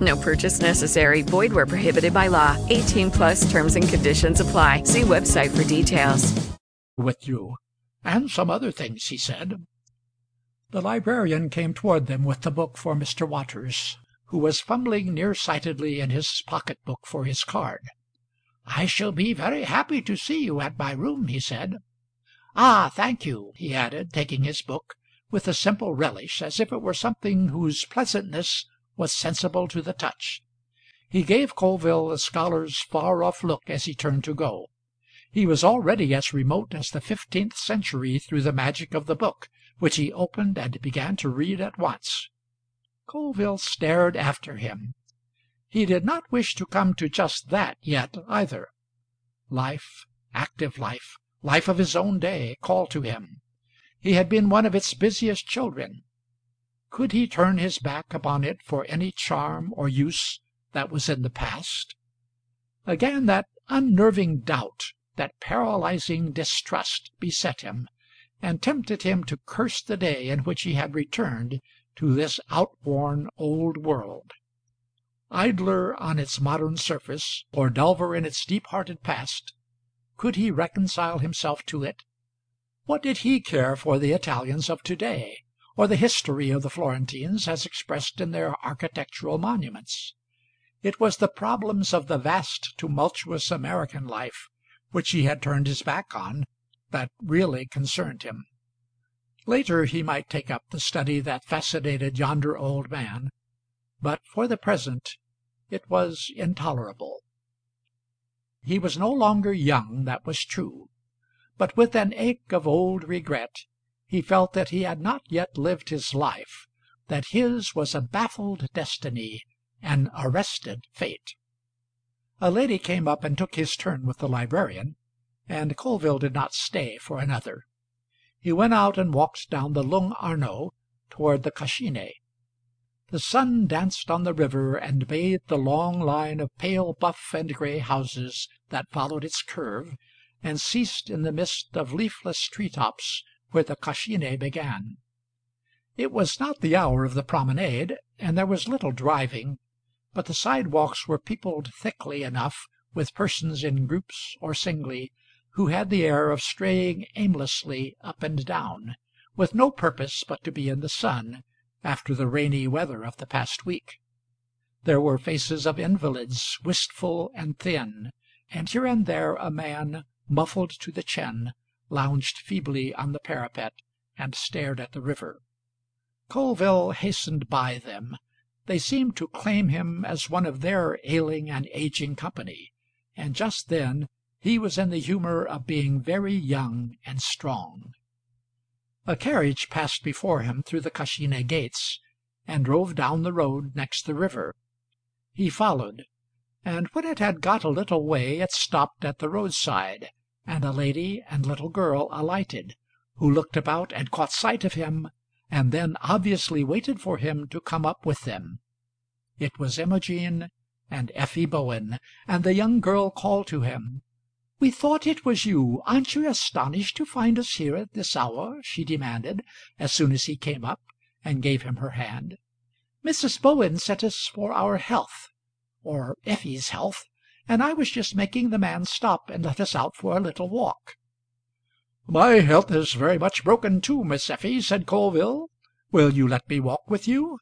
No purchase necessary. Void where prohibited by law. 18 plus terms and conditions apply. See website for details. With you, and some other things, he said. The librarian came toward them with the book for Mr. Waters, who was fumbling near-sightedly in his pocket-book for his card. "I shall be very happy to see you at my room," he said. "Ah, thank you," he added, taking his book with a simple relish, as if it were something whose pleasantness was sensible to the touch. He gave Colville the scholar's far-off look as he turned to go. He was already as remote as the fifteenth century through the magic of the book, which he opened and began to read at once. Colville stared after him. He did not wish to come to just that yet either. Life, active life, life of his own day, called to him. He had been one of its busiest children. Could he turn his back upon it for any charm or use that was in the past? Again that unnerving doubt, that paralyzing distrust beset him, and tempted him to curse the day in which he had returned to this outworn old world. Idler on its modern surface, or delver in its deep-hearted past, could he reconcile himself to it? What did he care for the Italians of to day? Or the history of the Florentines as expressed in their architectural monuments. It was the problems of the vast tumultuous American life, which he had turned his back on, that really concerned him. Later he might take up the study that fascinated yonder old man, but for the present it was intolerable. He was no longer young, that was true, but with an ache of old regret he felt that he had not yet lived his life, that his was a baffled destiny, an arrested fate. A lady came up and took his turn with the librarian, and Colville did not stay for another. He went out and walked down the Lung Arno toward the Cascine. The sun danced on the river and bathed the long line of pale buff and gray houses that followed its curve, and ceased in the mist of leafless tree tops where the Cascine began. It was not the hour of the promenade, and there was little driving, but the sidewalks were peopled thickly enough with persons in groups or singly, who had the air of straying aimlessly up and down, with no purpose but to be in the sun, after the rainy weather of the past week. There were faces of invalids, wistful and thin, and here and there a man, muffled to the chin, lounged feebly on the parapet and stared at the river. Colville hastened by them. They seemed to claim him as one of their ailing and aging company, and just then he was in the humour of being very young and strong. A carriage passed before him through the Cascine gates, and drove down the road next the river. He followed, and when it had got a little way it stopped at the roadside, and a lady and little girl alighted, who looked about and caught sight of him, and then obviously waited for him to come up with them. It was Imogene and Effie Bowen, and the young girl called to him. "We thought it was you. Aren't you astonished to find us here at this hour?" she demanded, as soon as he came up, and gave him her hand. "Mrs. Bowen sent us for our health, or Effie's health and I was just making the man stop and let us out for a little walk." "My health is very much broken too, Miss Effie," said Colville. "Will you let me walk with you?"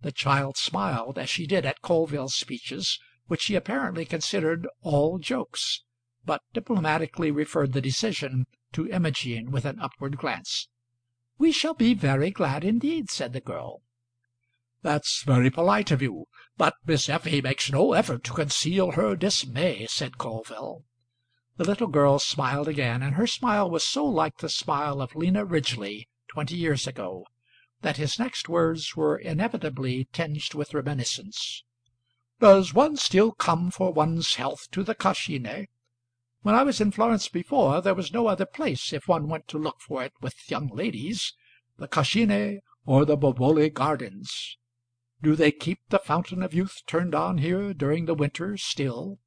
The child smiled as she did at Colville's speeches, which she apparently considered all jokes. but diplomatically referred the decision to Imogene with an upward glance. "We shall be very glad indeed," said the girl. "That's very polite of you, but Miss Effie makes no effort to conceal her dismay," said Colville. The little girl smiled again, and her smile was so like the smile of Lina Ridgely twenty years ago, that his next words were inevitably tinged with reminiscence. "Does one still come for one's health to the Cascine? When I was in Florence before, there was no other place if one went to look for it with young ladies the Cascine or the Boboli Gardens. Do they keep the fountain of youth turned on here during the winter still?"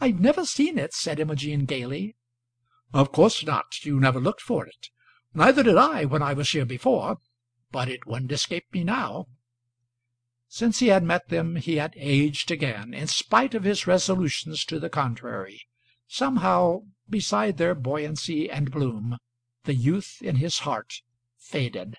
"I've never seen it," said Imogene gaily. "Of course not. You never looked for it. Neither did I when I was here before. But it wouldn't escape me now." Since he had met them he had aged again, in spite of his resolutions to the contrary. Somehow, beside their buoyancy and bloom, the youth in his heart faded.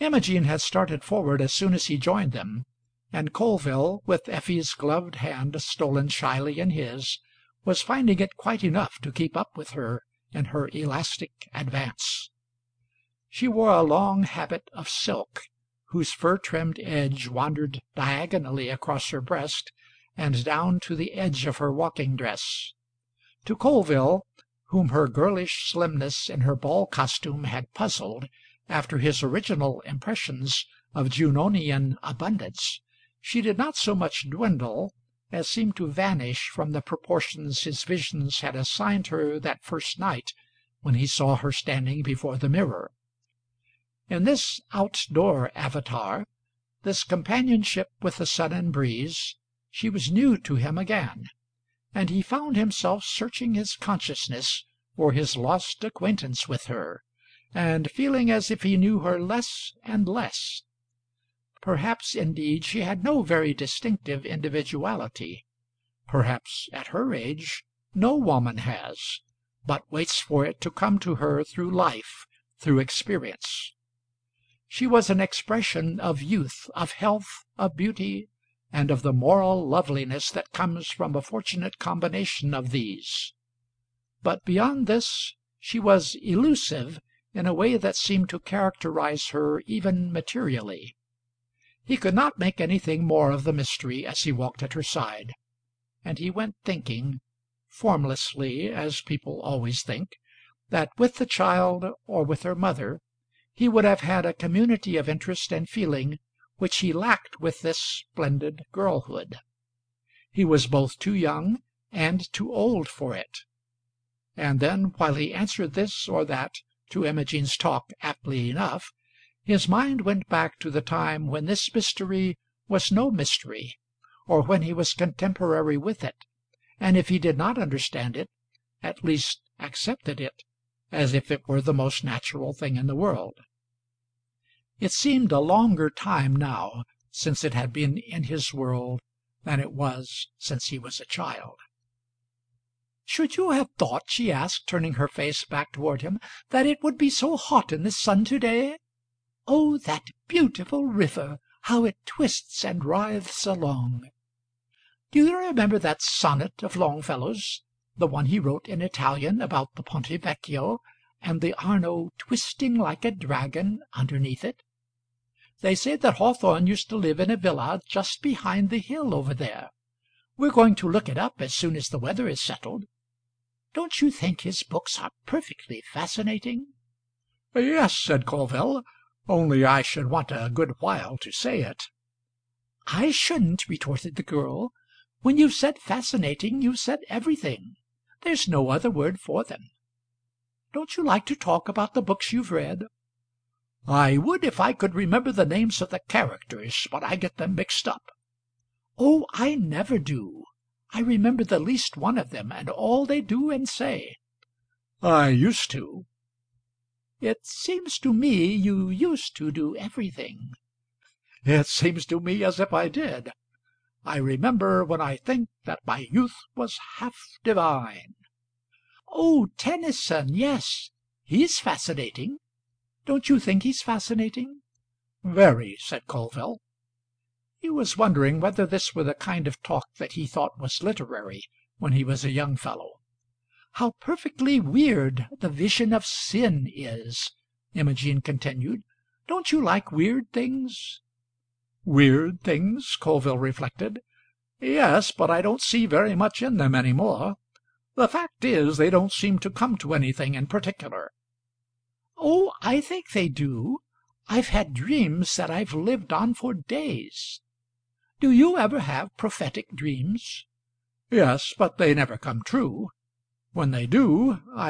Imogene had started forward as soon as he joined them and Colville, with Effie's gloved hand stolen shyly in his, was finding it quite enough to keep up with her in her elastic advance. She wore a long habit of silk, whose fur trimmed edge wandered diagonally across her breast and down to the edge of her walking dress. To Colville, whom her girlish slimness in her ball costume had puzzled after his original impressions of Junonian abundance, she did not so much dwindle as seem to vanish from the proportions his visions had assigned her that first night when he saw her standing before the mirror. In this outdoor avatar, this companionship with the sun and breeze, she was new to him again, and he found himself searching his consciousness for his lost acquaintance with her, and feeling as if he knew her less and less. Perhaps, indeed, she had no very distinctive individuality. Perhaps, at her age, no woman has, but waits for it to come to her through life, through experience. She was an expression of youth, of health, of beauty, and of the moral loveliness that comes from a fortunate combination of these. But beyond this she was elusive in a way that seemed to characterize her even materially. He could not make anything more of the mystery as he walked at her side, and he went thinking, formlessly as people always think, that with the child or with her mother he would have had a community of interest and feeling which he lacked with this splendid girlhood. He was both too young and too old for it. And then, while he answered this or that to Imogene's talk aptly enough, his mind went back to the time when this mystery was no mystery, or when he was contemporary with it, and if he did not understand it, at least accepted it as if it were the most natural thing in the world. It seemed a longer time now since it had been in his world than it was since he was a child. "Should you have thought," she asked, turning her face back toward him, "that it would be so hot in the sun to day? Oh, that beautiful river, how it twists and writhes along! Do you remember that sonnet of Longfellow's, the one he wrote in Italian about the Ponte Vecchio, and the Arno twisting like a dragon underneath it? They say that Hawthorne used to live in a villa just behind the hill over there. We're going to look it up as soon as the weather is settled. Don't you think his books are perfectly fascinating?" "Yes," said Colville. Only I should want a good while to say it." "I shouldn't," retorted the girl. "When you've said fascinating you've said everything. There's no other word for them. Don't you like to talk about the books you've read?" "I would if I could remember the names of the characters, but I get them mixed up." "Oh, I never do. I remember the least one of them, and all they do and say." "I used to. "It seems to me you used to do everything." "It seems to me as if I did. I remember when I think that my youth was half divine." "Oh, Tennyson yes. He's fascinating. Don't you think he's fascinating?" "Very," said Colville. He was wondering whether this were the kind of talk that he thought was literary when he was a young fellow. how perfectly weird the vision of sin is," Imogene continued. "Don't you like weird things?" "Weird things?" Colville reflected. "Yes, but I don't see very much in them any more. The fact is, they don't seem to come to anything in particular." "Oh, I think they do. I've had dreams that I've lived on for days. Do you ever have prophetic dreams?" "Yes, but they never come true. When they do, I